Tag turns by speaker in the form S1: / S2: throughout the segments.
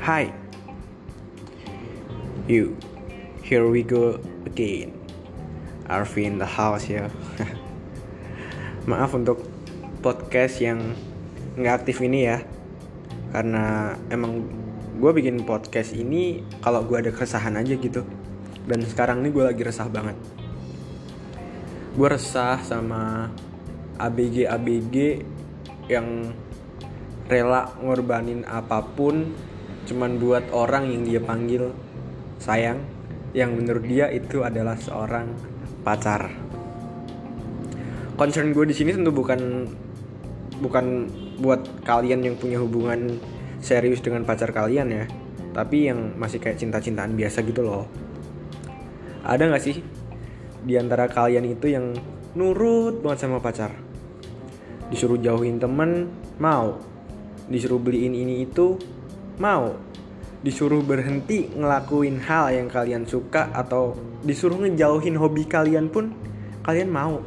S1: Hi. You. Here we go again. Arvin in the house ya. Maaf untuk podcast yang nggak aktif ini ya. Karena emang gue bikin podcast ini kalau gue ada keresahan aja gitu. Dan sekarang ini gue lagi resah banget. Gue resah sama ABG-ABG yang rela ngorbanin apa pun cuman buat orang yang dia panggil sayang yang menurut dia itu adalah seorang pacar. Concern gue di sini tentu bukan bukan buat kalian yang punya hubungan serius dengan pacar kalian ya, tapi yang masih kayak cinta-cintaan biasa gitu loh. Ada nggak sih di antara kalian itu yang nurut banget sama pacar? Disuruh jauhin temen, mau disuruh beliin ini itu mau? Disuruh berhenti ngelakuin hal yang kalian suka atau disuruh ngejauhin hobi kalian pun kalian mau.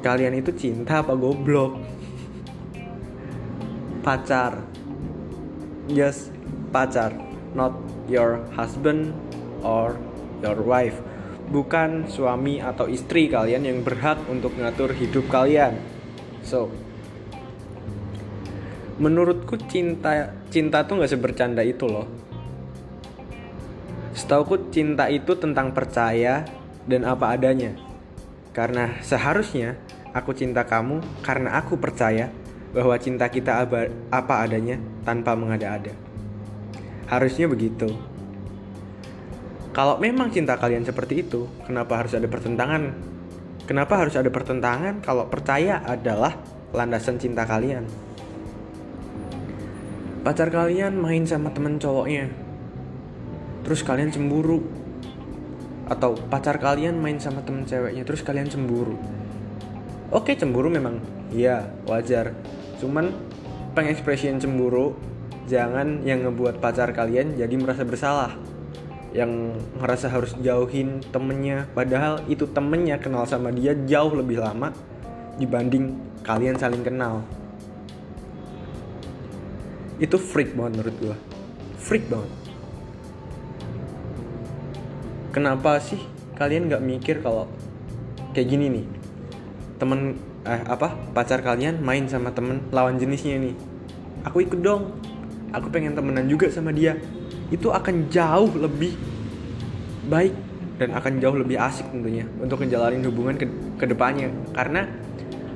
S1: Kalian itu cinta apa goblok? Pacar. Just pacar. Not your husband or your wife. Bukan suami atau istri kalian yang berhak untuk ngatur hidup kalian. So menurutku cinta cinta tuh nggak sebercanda itu loh. Setauku cinta itu tentang percaya dan apa adanya. Karena seharusnya aku cinta kamu karena aku percaya bahwa cinta kita apa adanya tanpa mengada-ada. Harusnya begitu. Kalau memang cinta kalian seperti itu kenapa harus ada pertentangan? Kenapa harus ada pertentangan? Kalau percaya adalah landasan cinta kalian pacar kalian main sama temen cowoknya. Terus kalian cemburu. Atau pacar kalian main sama temen ceweknya terus kalian cemburu. Oke cemburu memang. Iya wajar. Cuman pengekspresian cemburu jangan yang ngebuat pacar kalian jadi merasa bersalah. Yang ngerasa harus jauhin temennya. Padahal itu temennya kenal sama dia jauh lebih lama dibanding kalian saling kenal itu freak banget menurut gue freak banget. Kenapa sih kalian nggak mikir kalau kayak gini nih? Temen eh apa pacar kalian main sama temen lawan jenisnya nih. Aku ikut dong. Aku pengen temenan juga sama dia. Itu akan jauh lebih baik dan akan jauh lebih asik tentunya untuk ngejalanin hubungan ke, ke depannya. Karena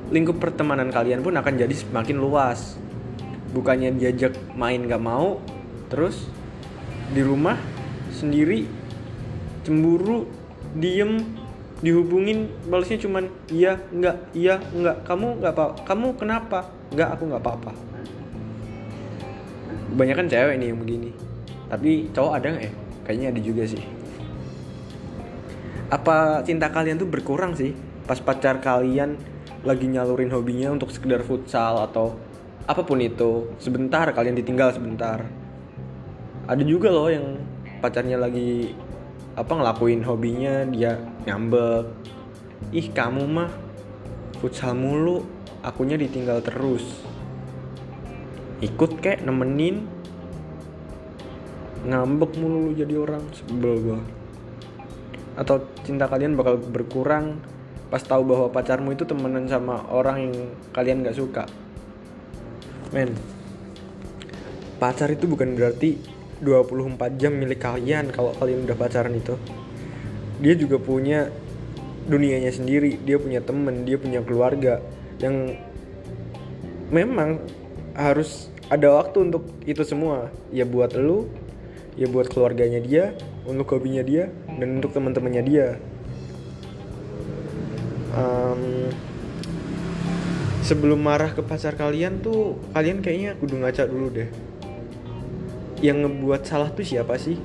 S1: lingkup pertemanan kalian pun akan jadi semakin luas bukannya diajak main gak mau terus di rumah sendiri cemburu diem dihubungin balasnya cuman iya enggak iya enggak kamu nggak apa kamu kenapa? Enggak aku nggak apa-apa. Kebanyakan cewek nih yang begini. Tapi cowok ada nggak ya? Kayaknya ada juga sih. Apa cinta kalian tuh berkurang sih? Pas pacar kalian lagi nyalurin hobinya untuk sekedar futsal atau apa pun itu sebentar kalian ditinggal sebentar. Ada juga loh yang pacarnya lagi apa ngelakuin hobinya dia ngambek. Ih kamu mah futsal mulu akunya ditinggal terus. Ikut kek nemenin. Ngambek mulu jadi orang sebel gua. Atau cinta kalian bakal berkurang pas tahu bahwa pacarmu itu temenan sama orang yang kalian gak suka men pacar itu bukan berarti 24 jam milik kalian kalau kalian udah pacaran itu. Dia juga punya dunianya sendiri dia punya temen dia punya keluarga yang memang harus ada waktu untuk itu semua. Ya buat lu ya buat keluarganya dia untuk hobinya dia dan untuk teman-temannya dia. Um, sebelum marah ke pacar kalian tuh kalian kayaknya kudu ngaca dulu deh. Yang ngebuat salah tuh siapa sih?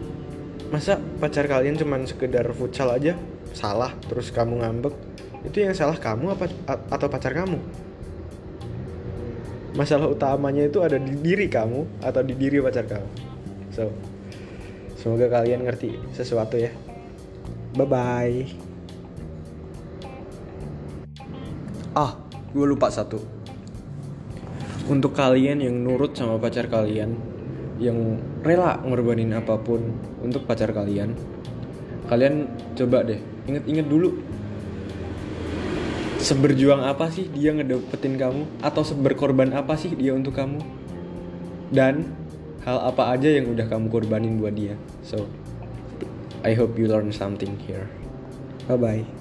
S1: Masa pacar kalian cuman sekedar futsal aja? Salah. Terus kamu ngambek? Itu yang salah kamu apa atau pacar kamu? Masalah utamanya itu ada di diri kamu atau di diri pacar kamu. So semoga kalian ngerti sesuatu ya. Bye bye gue lupa satu. Untuk kalian yang nurut sama pacar kalian yang rela ngorbanin apa pun untuk pacar kalian kalian coba deh inget-inget dulu. Seberjuang apa sih dia ngedapetin kamu? Atau seberkorban apa sih dia untuk kamu? Dan hal apa aja yang udah kamu korbanin buat dia? So I hope you learn something here. Bye bye